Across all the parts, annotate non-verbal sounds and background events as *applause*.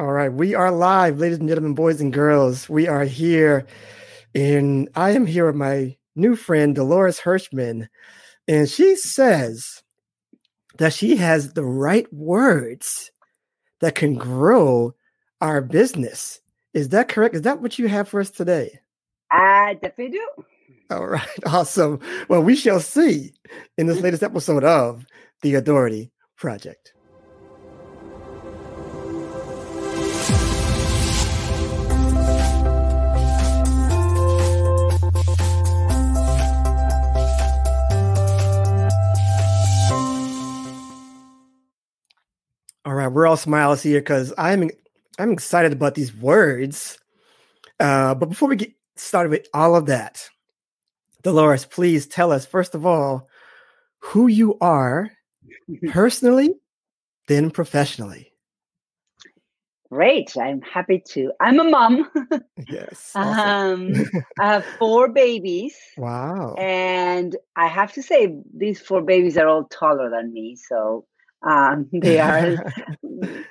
All right, we are live, ladies and gentlemen, boys and girls. We are here, and I am here with my new friend Dolores Hirschmann, and she says that she has the right words that can grow our business. Is that correct? Is that what you have for us today? I definitely do. All right, *laughs* awesome. Well, we shall see in this latest episode of the Authority Project. All right, we're all smiles here because I'm I'm excited about these words. Uh, but before we get started with all of that, Dolores, please tell us first of all who you are *laughs* personally, then professionally. Great. I'm happy to. I'm a mom. Yes. *laughs* um, *laughs* I have four babies. Wow. And I have to say, these four babies are all taller than me. So um, *laughs* they are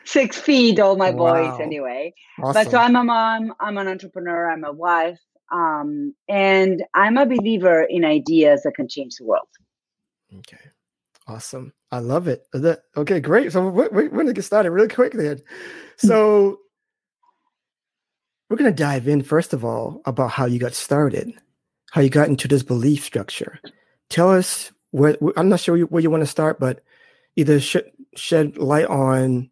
six feet, all my boys, Wow. anyway. Awesome. But so I'm a mom, I'm an entrepreneur, I'm a wife, um, and I'm a believer in ideas that can change the world. Okay. Awesome. I love it. that- okay, great. So we're, we're going to get started really quick then. So *laughs* we're going to dive in, first of all, about how you got started, how you got into this belief structure. Tell us where, I'm not sure you- where you want to start, but either sh- shed light on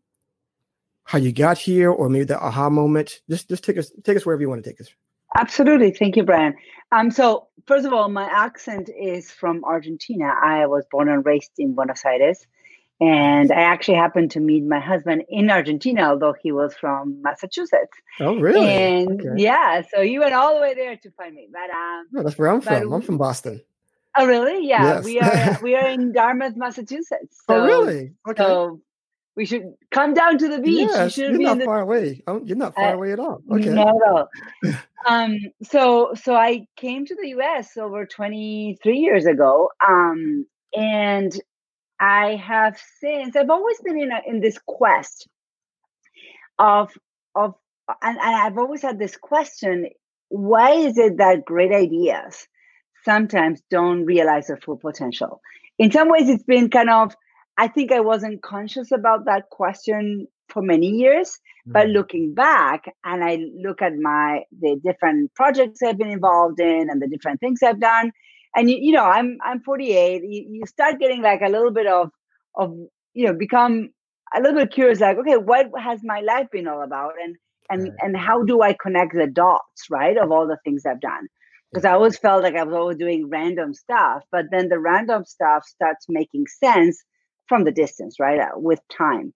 how you got here or maybe the aha moment. Just, just take us, take us wherever you want to take us. Absolutely. Thank you, Brian. Um, so first of all, my accent is from Argentina. I was born and raised in Buenos Aires. And I actually happened to meet my husband in Argentina, although he was from Massachusetts. Oh, really? And Okay. yeah, so he went all the way there to find me. But um, No, that's where I'm from. I'm from Boston. Oh, really? Yeah, Yes. we are we are in *laughs* Dartmouth, Massachusetts. oh, So- really? Okay. So we should come down to the beach. Yes, you be not the far away. Oh, you're not far Uh, away at all. Okay. Not at all. *laughs* um, so so I came to the US over 23 years ago. Um, and I have since I've always been in a, in this quest of of and, and I've always had this question, why is it that great ideas sometimes don't realize their full potential? In some ways it's been kind of I think I wasn't conscious about that question for many years but Mhm. looking back and i look at my the different projects i've been involved in and the different things i've done and you, you know i'm i'm 48 you, you start getting like a little bit of of you know become a little bit curious like okay what has my life been all about and and and how do i connect the dots right of all the things i've done because i always felt like i was always doing random stuff but then the random stuff starts making sense from the distance right uh, with time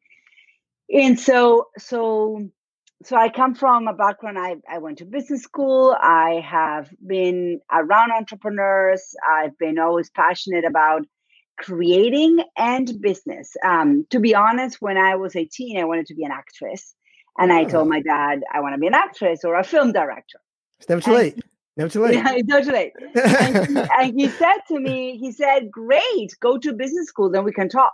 and so so so i come from a background i, I went to business school i have been around entrepreneurs i've been always passionate about creating and business um, to be honest when i was 18 i wanted to be an actress and i told Ah. my dad i want to be an actress or a film director It's never too and- late. Too late. yeah, it's not too late. And he, *laughs* and he said to me, he said, Great, go to business school, then we can talk.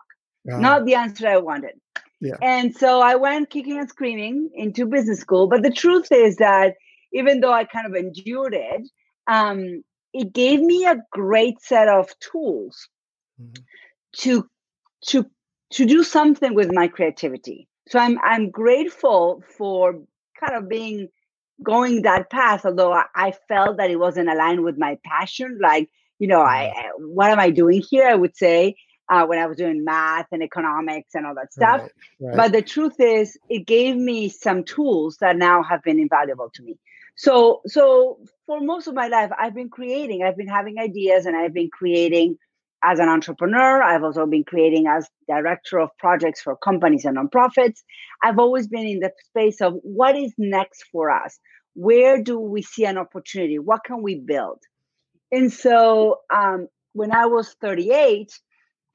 Ah, Not the answer I wanted. Yeah. And so I went kicking and screaming into business school. But the truth is that even though I kind of endured it, um, it gave me a great set of tools Mhm. to to to do something with my creativity. So I'm I'm grateful for kind of being going that path, although I, I felt that it wasn't aligned with my passion. Like, you know, I, I what am I doing here? I would say uh, when I was doing math and economics and all that stuff. Right, right. But the truth is, it gave me some tools that now have been invaluable to me. So, so for most of my life, I've been creating. I've been having ideas, and I've been creating as an entrepreneur. I've also been creating as director of projects for companies and nonprofits. I've always been in the space of what is next for us. Where do we see an opportunity? What can we build? And so, um, when I was 38,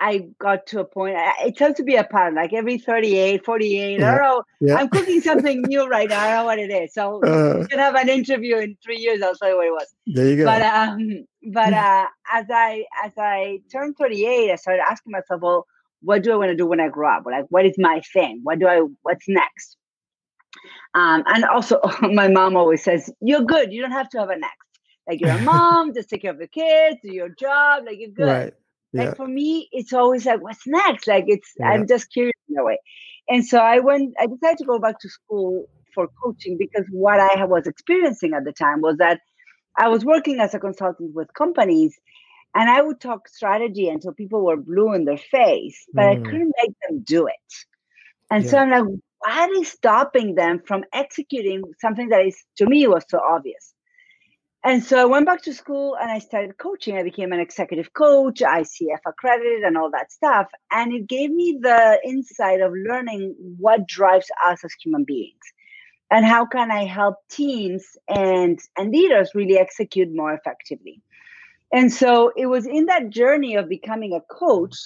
I got to a point, I- it tends to be a pattern, like every 38, 48, I don't know. yeah. I'm cooking something new right now. I don't know what it is. So *laughs* Uh, we can have an interview in three years. I'll tell you what it was. there you go. But um, but *laughs* uh, as I as I turned 38, I started asking myself, well, what do I want to do when I grow up? Like, what is my thing? What do I? What's next? Um, and also, *laughs* my mom always says, "You're good. You don't have to have a next. Like you're a mom, just take care of your kids, do your job. Like you're good." Right. Yeah. Like for me, it's always like, "What's next?" Like it's yeah. I'm just curious in a way. And so I went. I decided to go back to school for coaching because what I was experiencing at the time was that I was working as a consultant with companies and I would talk strategy until people were blue in their face, but mm. I couldn't make them do it. And yeah. so I'm like, what is stopping them from executing something that is to me was so obvious? And so I went back to school and I started coaching. I became an executive coach, ICF accredited, and all that stuff. And it gave me the insight of learning what drives us as human beings and how can I help teams and, and leaders really execute more effectively. And so it was in that journey of becoming a coach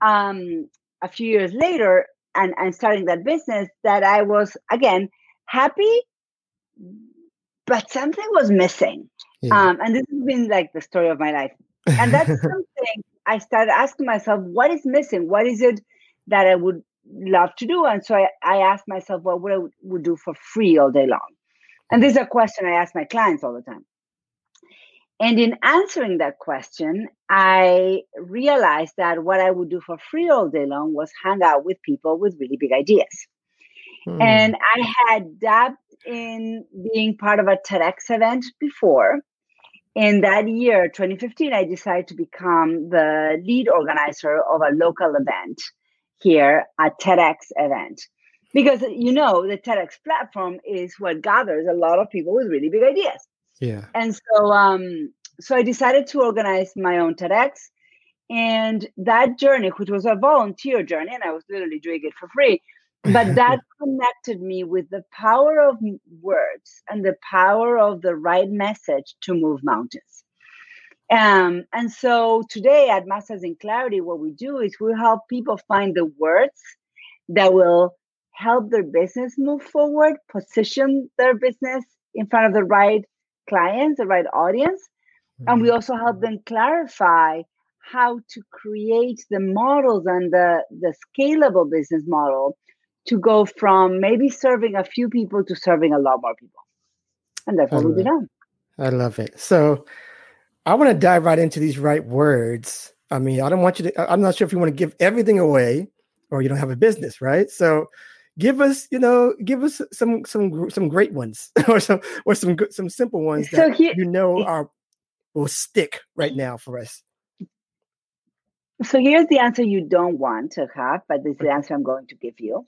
um, a few years later and, and starting that business that I was, again, happy, but something was missing. Yeah. Um, and this has been like the story of my life. And that's *laughs* something I started asking myself, what is missing? What is it that I would love to do? And so I, I asked myself, well, what I would, would do for free all day long. And this is a question I ask my clients all the time. And in answering that question, I realized that what I would do for free all day long was hang out with people with really big ideas. Hmm. And I had dabbed in being part of a TEDx event before. In that year, 2015, I decided to become the lead organizer of a local event here, a TEDx event. Because you know, the TEDx platform is what gathers a lot of people with really big ideas. Yeah. And so um so I decided to organize my own TEDx. And that journey, which was a volunteer journey, and I was literally doing it for free, but *laughs* that connected me with the power of words and the power of the right message to move mountains. Um, and so today at Masters in Clarity, what we do is we help people find the words that will help their business move forward, position their business in front of the right clients, the right audience. And we mm-hmm. also help them clarify how to create the models and the, the scalable business model to go from maybe serving a few people to serving a lot more people. And that's what we do I love it. So I want to dive right into these right words. I mean, I don't want you to, I'm not sure if you want to give everything away or you don't have a business, right? So give us, you know, give us some some some great ones *laughs* or some or some good some simple ones that so he, you know are will stick right now for us. So here's the answer you don't want to have, but this is the answer I'm going to give you.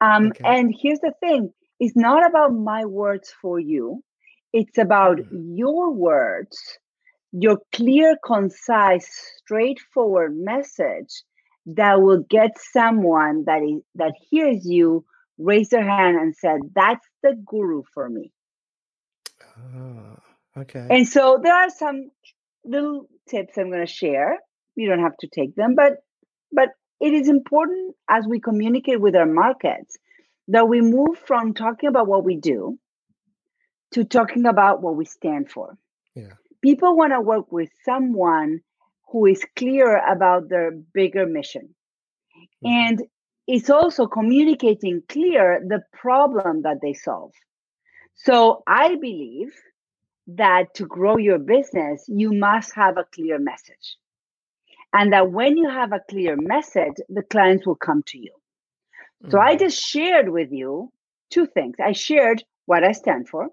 Um, okay. And here's the thing it's not about my words for you, it's about mm-hmm. your words, your clear, concise, straightforward message that will get someone that is that hears you raise their hand and said, That's the guru for me. Oh, okay. And so there are some little tips I'm going to share. You don't have to take them, but but it is important as we communicate with our markets that we move from talking about what we do to talking about what we stand for. Yeah. People want to work with someone who is clear about their bigger mission. Mm-hmm. And it's also communicating clear the problem that they solve. So I believe that to grow your business, you must have a clear message. And that when you have a clear message, the clients will come to you. Mm-hmm. So I mm-hmm. just shared with you two things. I shared what I stand for,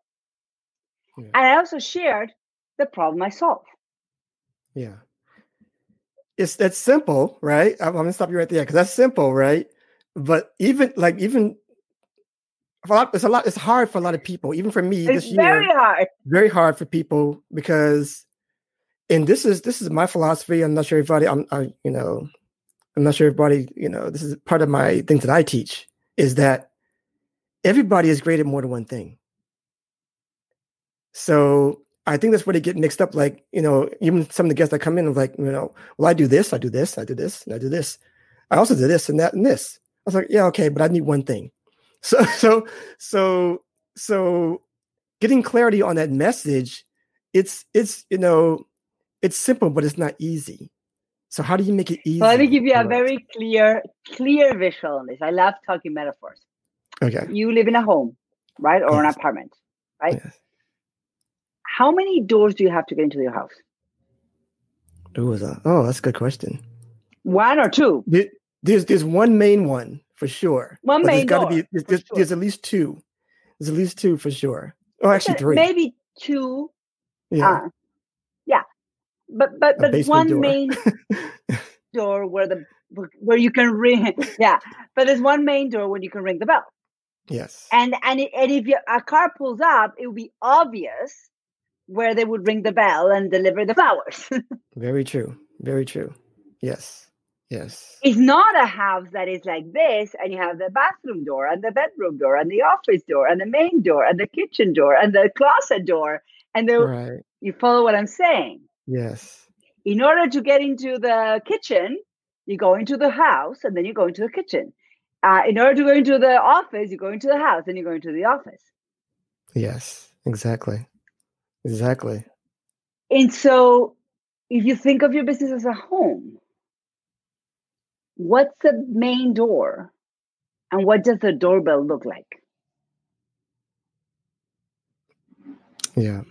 yeah. and I also shared the problem I solve. Yeah. It's that's simple, right? I'm, I'm gonna stop you right there because that's simple, right? But even like even for a lot, it's a lot. It's hard for a lot of people, even for me it's this year. Very hard. Very hard for people because and this is this is my philosophy. I'm not sure everybody. I'm I, you know, I'm not sure everybody. You know, this is part of my things that I teach is that everybody is great at more than one thing. So I think that's where they get mixed up. Like you know, even some of the guests that come in are like, you know, well, I do this, I do this, I do this, and I do this. I also do this and that and this. I was like, yeah, okay, but I need one thing. *laughs* So so so so getting clarity on that message, it's it's you know it's simple, but it's not easy. So how do you make it easy? Well, let me give you a very clear, clear visual on this. I love talking metaphors. Okay. You live in a home. right? Or an apartment, right? Yes. How many doors do you have to get into your house? A, oh, that's a good question. One or two? There's there's one main one for sure. One but main there's door, be there's, there's, sure. there's at least two. There's at least two for sure. Oh, actually three. Maybe two. yeah. Uh, yeah. But but but one door. main *laughs* door where the where you can ring *laughs* yeah but there's one main door where you can ring the bell yes. and and, it, and if your, a car pulls up it will be obvious where they would ring the bell and deliver the flowers *laughs* Very true. Very true. Yes. Yes. it's not a house that is like this and you have the bathroom door and the bedroom door and the office door and the main door and the kitchen door and the closet door and the Right. you follow what i'm saying Yes. in order to get into the kitchen, you go into the house and then you go into the kitchen. Uh, in order to go into the office, you go into the house and you go into the office. Yes. Exactly. Exactly. And so, if you think of your business as a home, what's the main door and what does the doorbell look like? Yeah.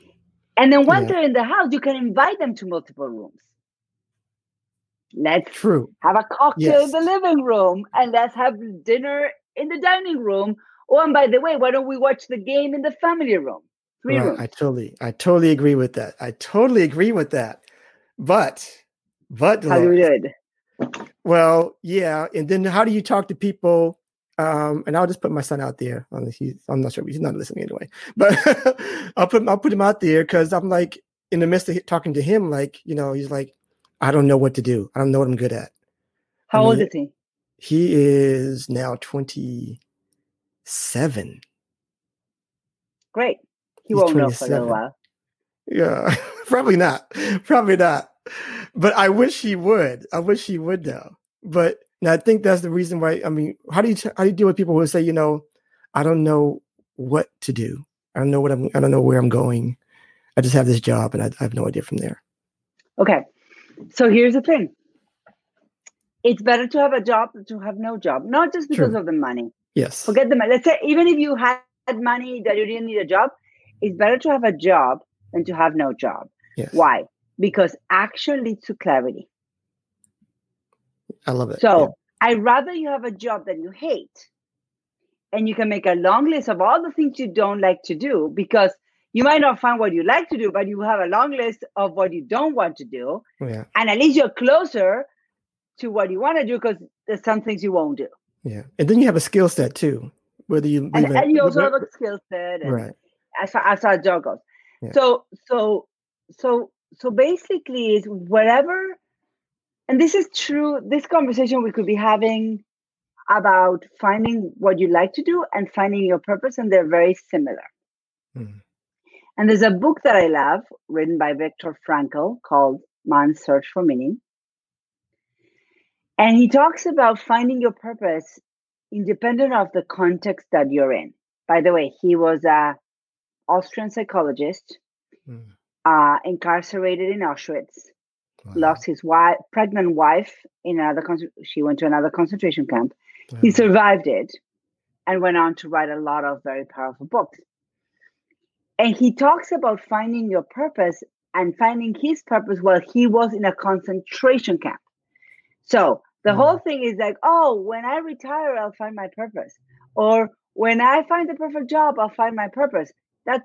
And then once Yeah. they're in the house, you can invite them to multiple rooms. Let's True. have a cocktail in the living room and let's have dinner in the dining room. Oh, and by the way, why don't we watch the game in the family room? Three right. rooms. I totally I totally agree with that. I totally agree with that. But but How do we Dolores, do it? Well, yeah, and then how do you talk to people? Um, and I'll just put my son out there. He's, I'm not sure he's not listening anyway, but *laughs* I'll put I'll put him out there because I'm like in the midst of talking to him, like you know, he's like, I don't know what to do. I don't know what I'm good at. How I old is he? He is now 27. Great. He he's won't know for a little while. Yeah, *laughs* probably not. Probably not. But I wish he would. I wish he would though. But and I think that's the reason why. I mean, how do you how do you deal with people who say, you know, I don't know what to do. I don't know what I'm. I don't know where I'm going. I just have this job and I, I have no idea from there. Okay. So here's the thing. It's better to have a job than to have no job, not just because True. of the money. Yes. Forget the money. Let's say even if you had money that you didn't need a job, it's better to have a job than to have no job. Yes. Why? Because action leads to clarity. I love it. So I'd rather you have a job that you hate and you can make a long list of all the things you don't like to do because you might not find what you like to do, but you have a long list of what you don't want to do. yeah. yeah. And at least you're closer to what you want to do because there's some things you won't do. Yeah. And then you have a skill set too. Whether you And, and you also have a skill set right. as far as our job goes. Yeah. So so so so basically is whatever and this is true, this conversation we could be having about finding what you like to do and finding your purpose, and they're very similar. Mhm. And there's a book that I love written by Viktor Frankl called Man's Search for Meaning. And he talks about finding your purpose independent of the context that you're in. By the way, he was a Austrian psychologist, Mm. uh, incarcerated in Auschwitz, Wow. lost his wife, pregnant wife in another. Con- she went to another concentration camp. He survived it, and went on to write a lot of very powerful books. And he talks about finding your purpose and finding his purpose while he was in a concentration camp. So the whole thing is like, oh, when I retire, I'll find my purpose, or when I find the perfect job, I'll find my purpose. That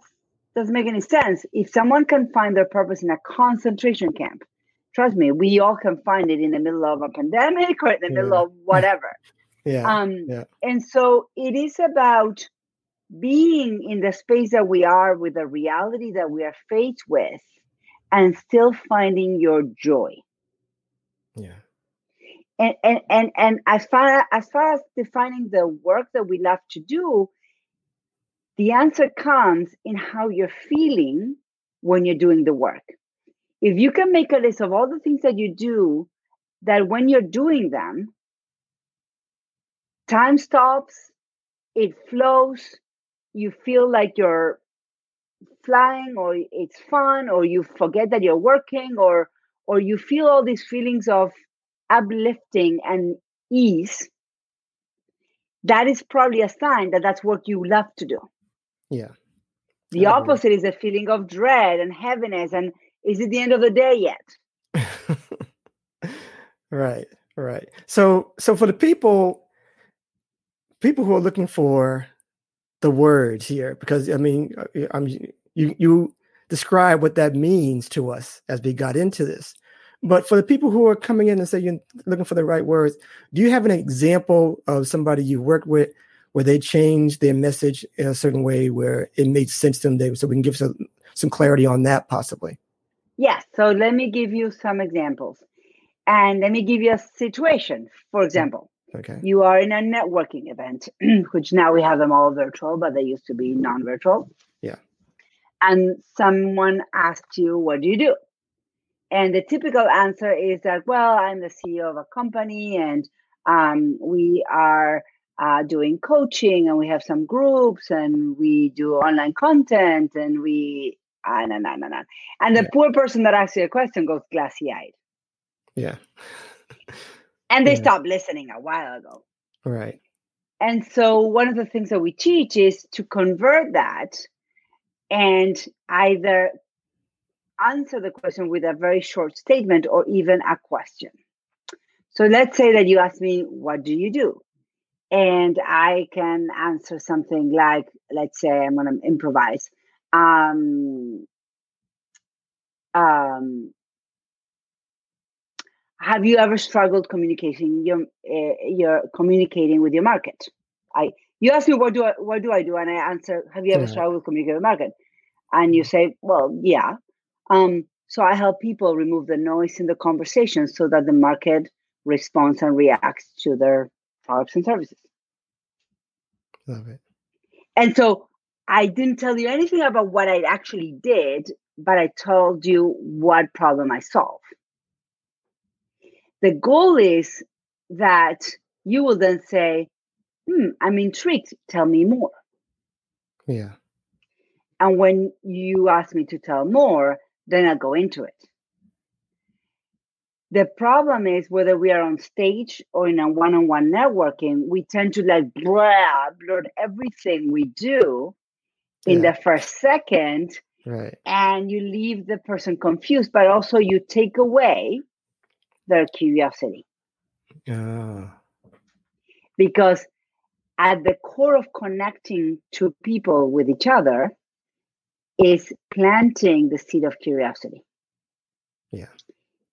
doesn't make any sense. If someone can find their purpose in a concentration camp, trust me, we all can find it in the middle of a pandemic or in the middle of whatever. *laughs* Yeah. Um, yeah. And so it is about being in the space that we are with the reality that we are faced with and still finding your joy. yeah. And and and, and as far as far as defining the work that we love to do, the answer comes in how you're feeling when you're doing the work. If you can make a list of all the things that you do, that when you're doing them, time stops, it flows, you feel like you're flying or it's fun or you forget that you're working or or you feel all these feelings of uplifting and ease that is probably a sign that that's what you love to do Yeah. The opposite is a feeling of dread and heaviness. And is it the end of the day yet? *laughs* right, right. So, so for the people, people who are looking for the words here, because I mean, uh, I'm you you describe what that means to us as we got into this. But for the people who are coming in and say you're looking for the right words, do you have an example of somebody you worked with where they changed their message in a certain way where it made sense to them? So we can give some some clarity on that possibly. Yes. So let me give you some examples. And let me give you a situation. For example, okay. you are in a networking event, *clears throat* which now we have them all virtual, but they used to be non virtual. Yeah. And someone asks you, What do you do? And the typical answer is that, Well, I'm the CEO of a company and um, we are uh, doing coaching and we have some groups and we do online content and we and, and, and, and, and the yeah. poor person that asks you a question goes glassy eyed. Yeah. and they yeah. stop listening a while ago. Right. And so one of the things that we teach is to convert that and either answer the question with a very short statement or even a question. So let's say that you ask me, What do you do? And I can answer something like, let's say I'm going to improvise um, um, have you ever struggled communicating your uh, your communicating with your market? I you ask me what do I what do I do, and I answer, have you ever yeah. struggled communicating with market? And you mm. say, well, yeah. Um, so I help people remove the noise in the conversation so that the market responds and reacts to their products and services. Love it. And so I didn't tell you anything about what I actually did, but I told you what problem I solved. The goal is that you will then say, hmm, I'm intrigued, tell me more. Yeah. And when you ask me to tell more, then I'll go into it. The problem is whether we are on stage or in a one on one networking, we tend to like blah, blurt everything we do in yeah. the first second right. and you leave the person confused but also you take away their curiosity. Yeah. Because at the core of connecting to people with each other is planting the seed of curiosity. Yeah.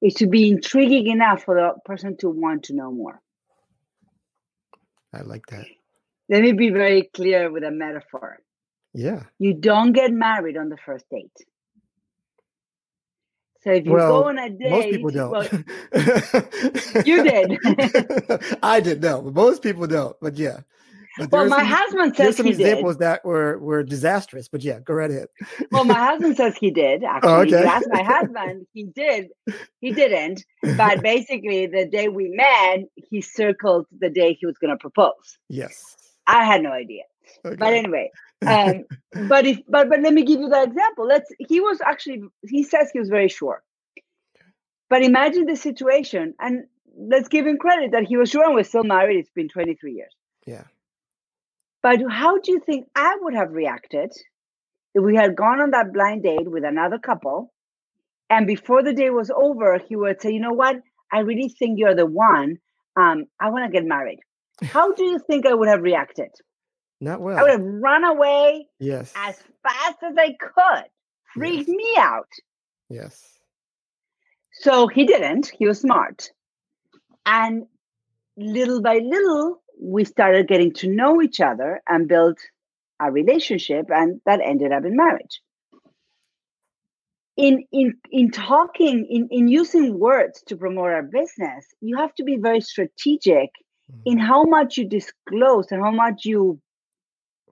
Is to be intriguing enough for the person to want to know more. I like that. Let me be very clear with a metaphor yeah. You don't get married on the first date. So if you well, go on a date, most people don't. Well, you *laughs* did. *laughs* I did no, but most people don't. But yeah. But well, my some, husband says some he examples did. that were were disastrous. But yeah, go right ahead. well, my *laughs* husband says he did. Oh, actually, oh, okay. asked my husband. He did. He didn't. But basically, the day we met, he circled the day he was going to propose. Yes. I had no idea. Okay. But anyway, um, but if but but let me give you that example. Let's he was actually he says he was very sure. But imagine the situation, and let's give him credit that he was sure and we're still married. It's been 23 years. Yeah. But how do you think I would have reacted if we had gone on that blind date with another couple and before the day was over, he would say, you know what? I really think you're the one. Um, I want to get married. How do you think I would have reacted? Not well. I would have run away yes. as fast as I could. Freaked yes. me out. Yes. So he didn't. He was smart. And little by little, we started getting to know each other and build a relationship, and that ended up in marriage. In in in talking, in, in using words to promote our business, you have to be very strategic mm-hmm. in how much you disclose and how much you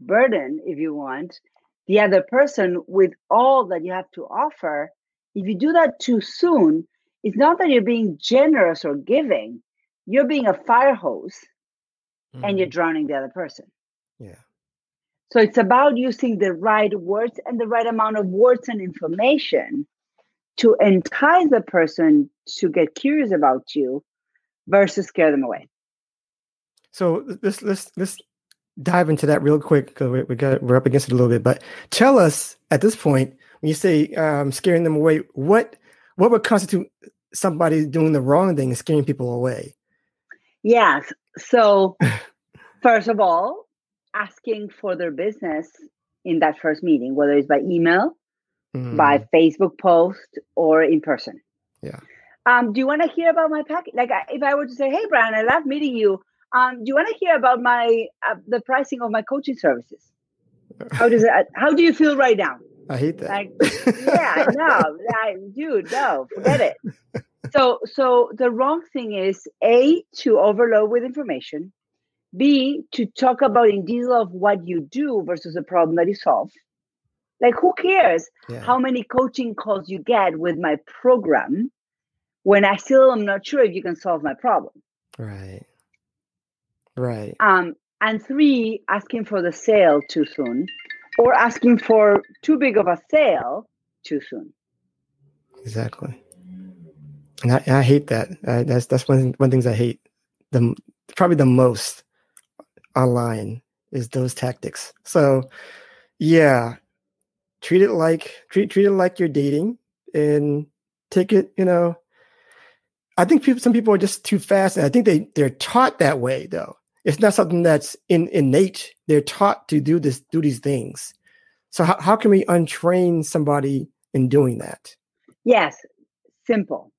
burden, if you want, the other person with all that you have to offer, if you do that too soon, it's not that you're being generous or giving, you're being a fire hose mm-hmm. and you're mm-hmm. drowning the other person. Yeah. So it's about using the right words and the right amount of words and information to entice the person to get curious about you versus scare them away. So let's let's let's dive into that real quick because we, we got we're up against it a little bit. But tell us at this point when you say um, scaring them away, what what would constitute somebody doing the wrong thing and scaring people away? Yes. So *laughs* first of all, asking for their business in that first meeting, whether it's by email, mm. by Facebook post, or in person. Yeah. Um, do you want to hear about my package? Like, if I were to say, "Hey, Brian, I love meeting you. Um, do you want to hear about my uh, the pricing of my coaching services? How does it? *laughs* How do you feel right now? I hate that. Like, yeah, no, *laughs* like, dude, no, forget it. So, so the wrong thing is a to overload with information, b to talk about in detail of what you do versus the problem that you solve. Like, who cares yeah. how many coaching calls you get with my program when I still am not sure if you can solve my problem? Right. Right. Um, and three, asking for the sale too soon or asking for too big of a sale too soon. Exactly. And I, I hate that. That's that's one one things I hate. The probably the most online is those tactics. So, yeah, treat it like treat treat it like you're dating and take it. You know, I think people some people are just too fast, and I think they they're taught that way though it's not something that's in, innate. They're taught to do this, do these things. So how, how can we untrain somebody in doing that? Yes, simple.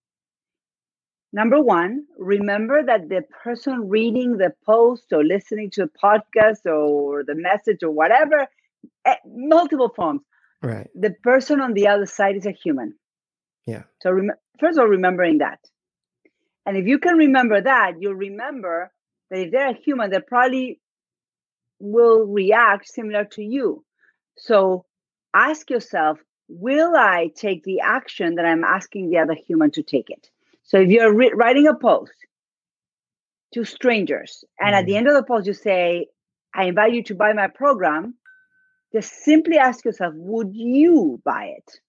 Number one, remember that the person reading the post or listening to a podcast or the message or whatever, eh, multiple forms. Right. The person on the other side is a human. Yeah. So rem- first of all, remembering that. And if you can remember that, you'll remember that if they're a human, they probably will react similar to you. So ask yourself, will I take the action that I'm asking the other human to take it? So if you're re- writing a post to strangers, and mm. at the mm. end of the post you say, I invite you to buy my program, just simply ask yourself, would you buy it?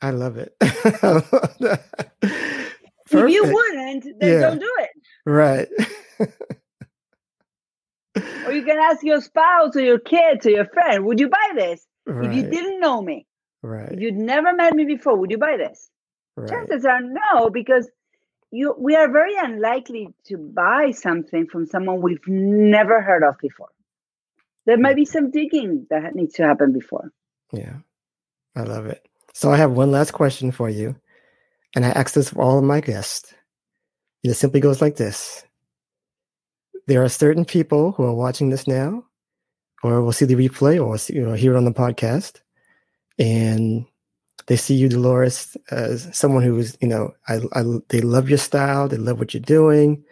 I love it. *laughs* *laughs* Perfect. If you wouldn't, then yeah. don't do it. Right. or you *laughs* can ask your spouse or your kids or your friend, would you buy this? Right. If you didn't know me, right. if you'd never met me before, would you buy this? Right. Chances are no, because you we are very unlikely to buy something from someone we've never heard of before. There might be some digging that needs to happen before. Yeah. I love it. So I have one last question for you. And I ask this of all of my guests. And it simply goes like this. There are certain people who are watching this now, or will see the replay, or see, you know, hear it on the podcast, and they see you, Dolores, as someone who is, you know, I, I they love your style, they love what you're doing,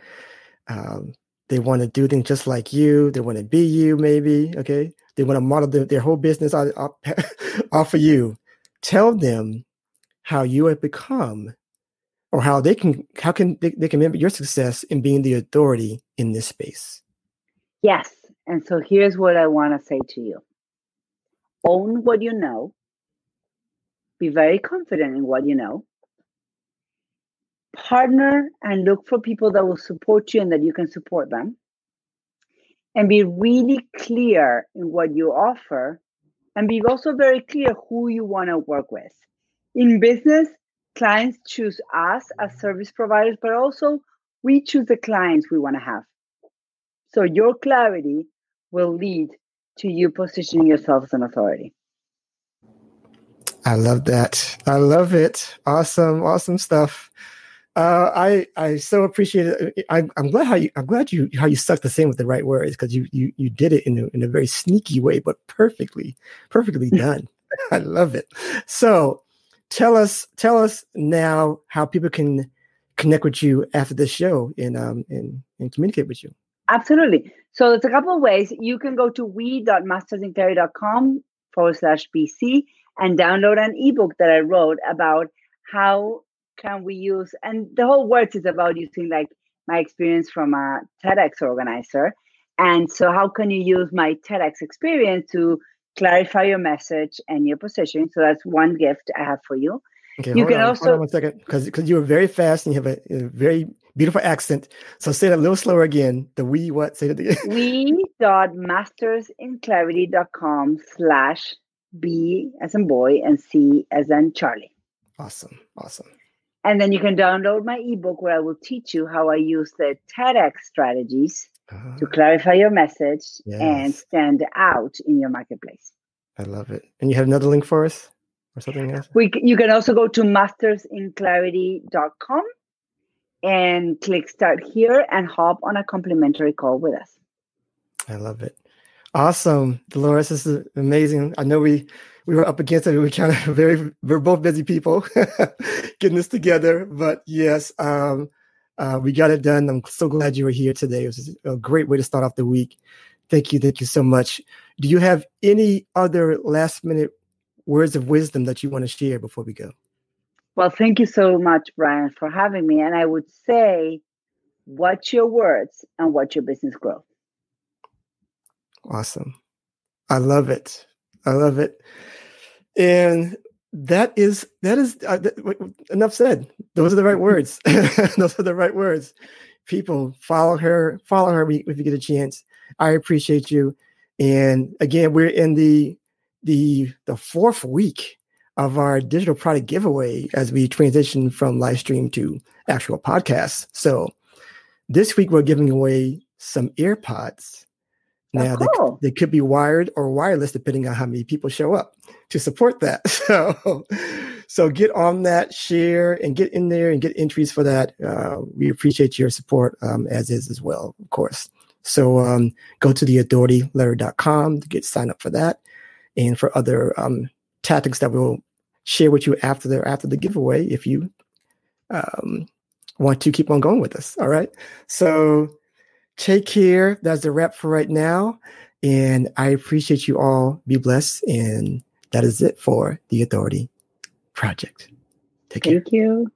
um, they want to do things just like you, they want to be you, maybe, okay, they want to model their, their whole business off, *laughs* off of you. Tell them how you have become or how they can how can they, they can remember your success in being the authority in this space. Yes and so here's what i want to say to you. Own what you know. Be very confident in what you know. Partner and look for people that will support you and that you can support them. And be really clear in what you offer and be also very clear who you want to work with in business, clients choose us as service providers, but also we choose the clients we want to have. So your clarity will lead to you positioning yourself as an authority. I love that. I love it. Awesome, awesome stuff. Uh, I I so appreciate it. I, am glad how you I'm glad you how you stuck the same with the right words because you you you did it in a, in a very sneaky way, but perfectly perfectly *laughs* done. I love it. So tell us tell us now how people can connect with you after the show and um and, and communicate with you. Absolutely. So there's a couple of ways. You can go to we.mastersinclarity.com forward slash bc and download an ebook that i wrote about how can we use and the whole words is about using like my experience from a tedx organizer. And so how can you use my tedx experience to clarify your message and your position. So that's one gift I have for you. Okay, you can on, also hold on one second because because you were very fast and you have a, a, very Beautiful accent. So say that a little slower again. The we what? Say it again. We dot mastersinclarity.com slash B as in boy and C as in Charlie. Awesome. Awesome. And then you can download my ebook where I will teach you how I use the TEDx strategies uh-huh. to clarify your message yes. and stand out in your marketplace. I love it. And you have another link for us or something else? We, you can also go to mastersinclarity.com and click start here and hop on a complimentary call with us. I love it. Awesome. Dolores, this is amazing. I know we we were up against it. We were kind of *laughs* very we're both busy people *laughs* getting this together. But yes, um, uh, we got it done. I'm so glad you were here today. It was a great way to start off the week. Thank you. Thank you so much. Do you have any other last minute words of wisdom that you want to share before we go? Well, thank you so much, Brian, for having me. And I would say, watch your words and watch your business grow. Awesome. I love it. I love it. And that is that is uh, enough said. Those are the right words. *laughs* *laughs* Those are the right words. People follow her. Follow her if you get a chance. I appreciate you. And again, we're in the the the fourth week of our digital product giveaway as we transition from live stream to actual podcasts. So this week we're giving away some earpods. Now oh, cool. they, they could be wired or wireless depending on how many people show up to support that. *laughs* So so get on that, share, and get in there and get entries for that. Uh, we appreciate your support um, as is as well, of course. So um, go to theauthorityletter.com to get signed up for that and for other um, tactics that we'll share with you after the after the giveaway if you um, want to keep on going with us. All right. So take care. That's a wrap for right now. And I appreciate you all. Be blessed. And that is it for the Authority Project. Take care. Thank you.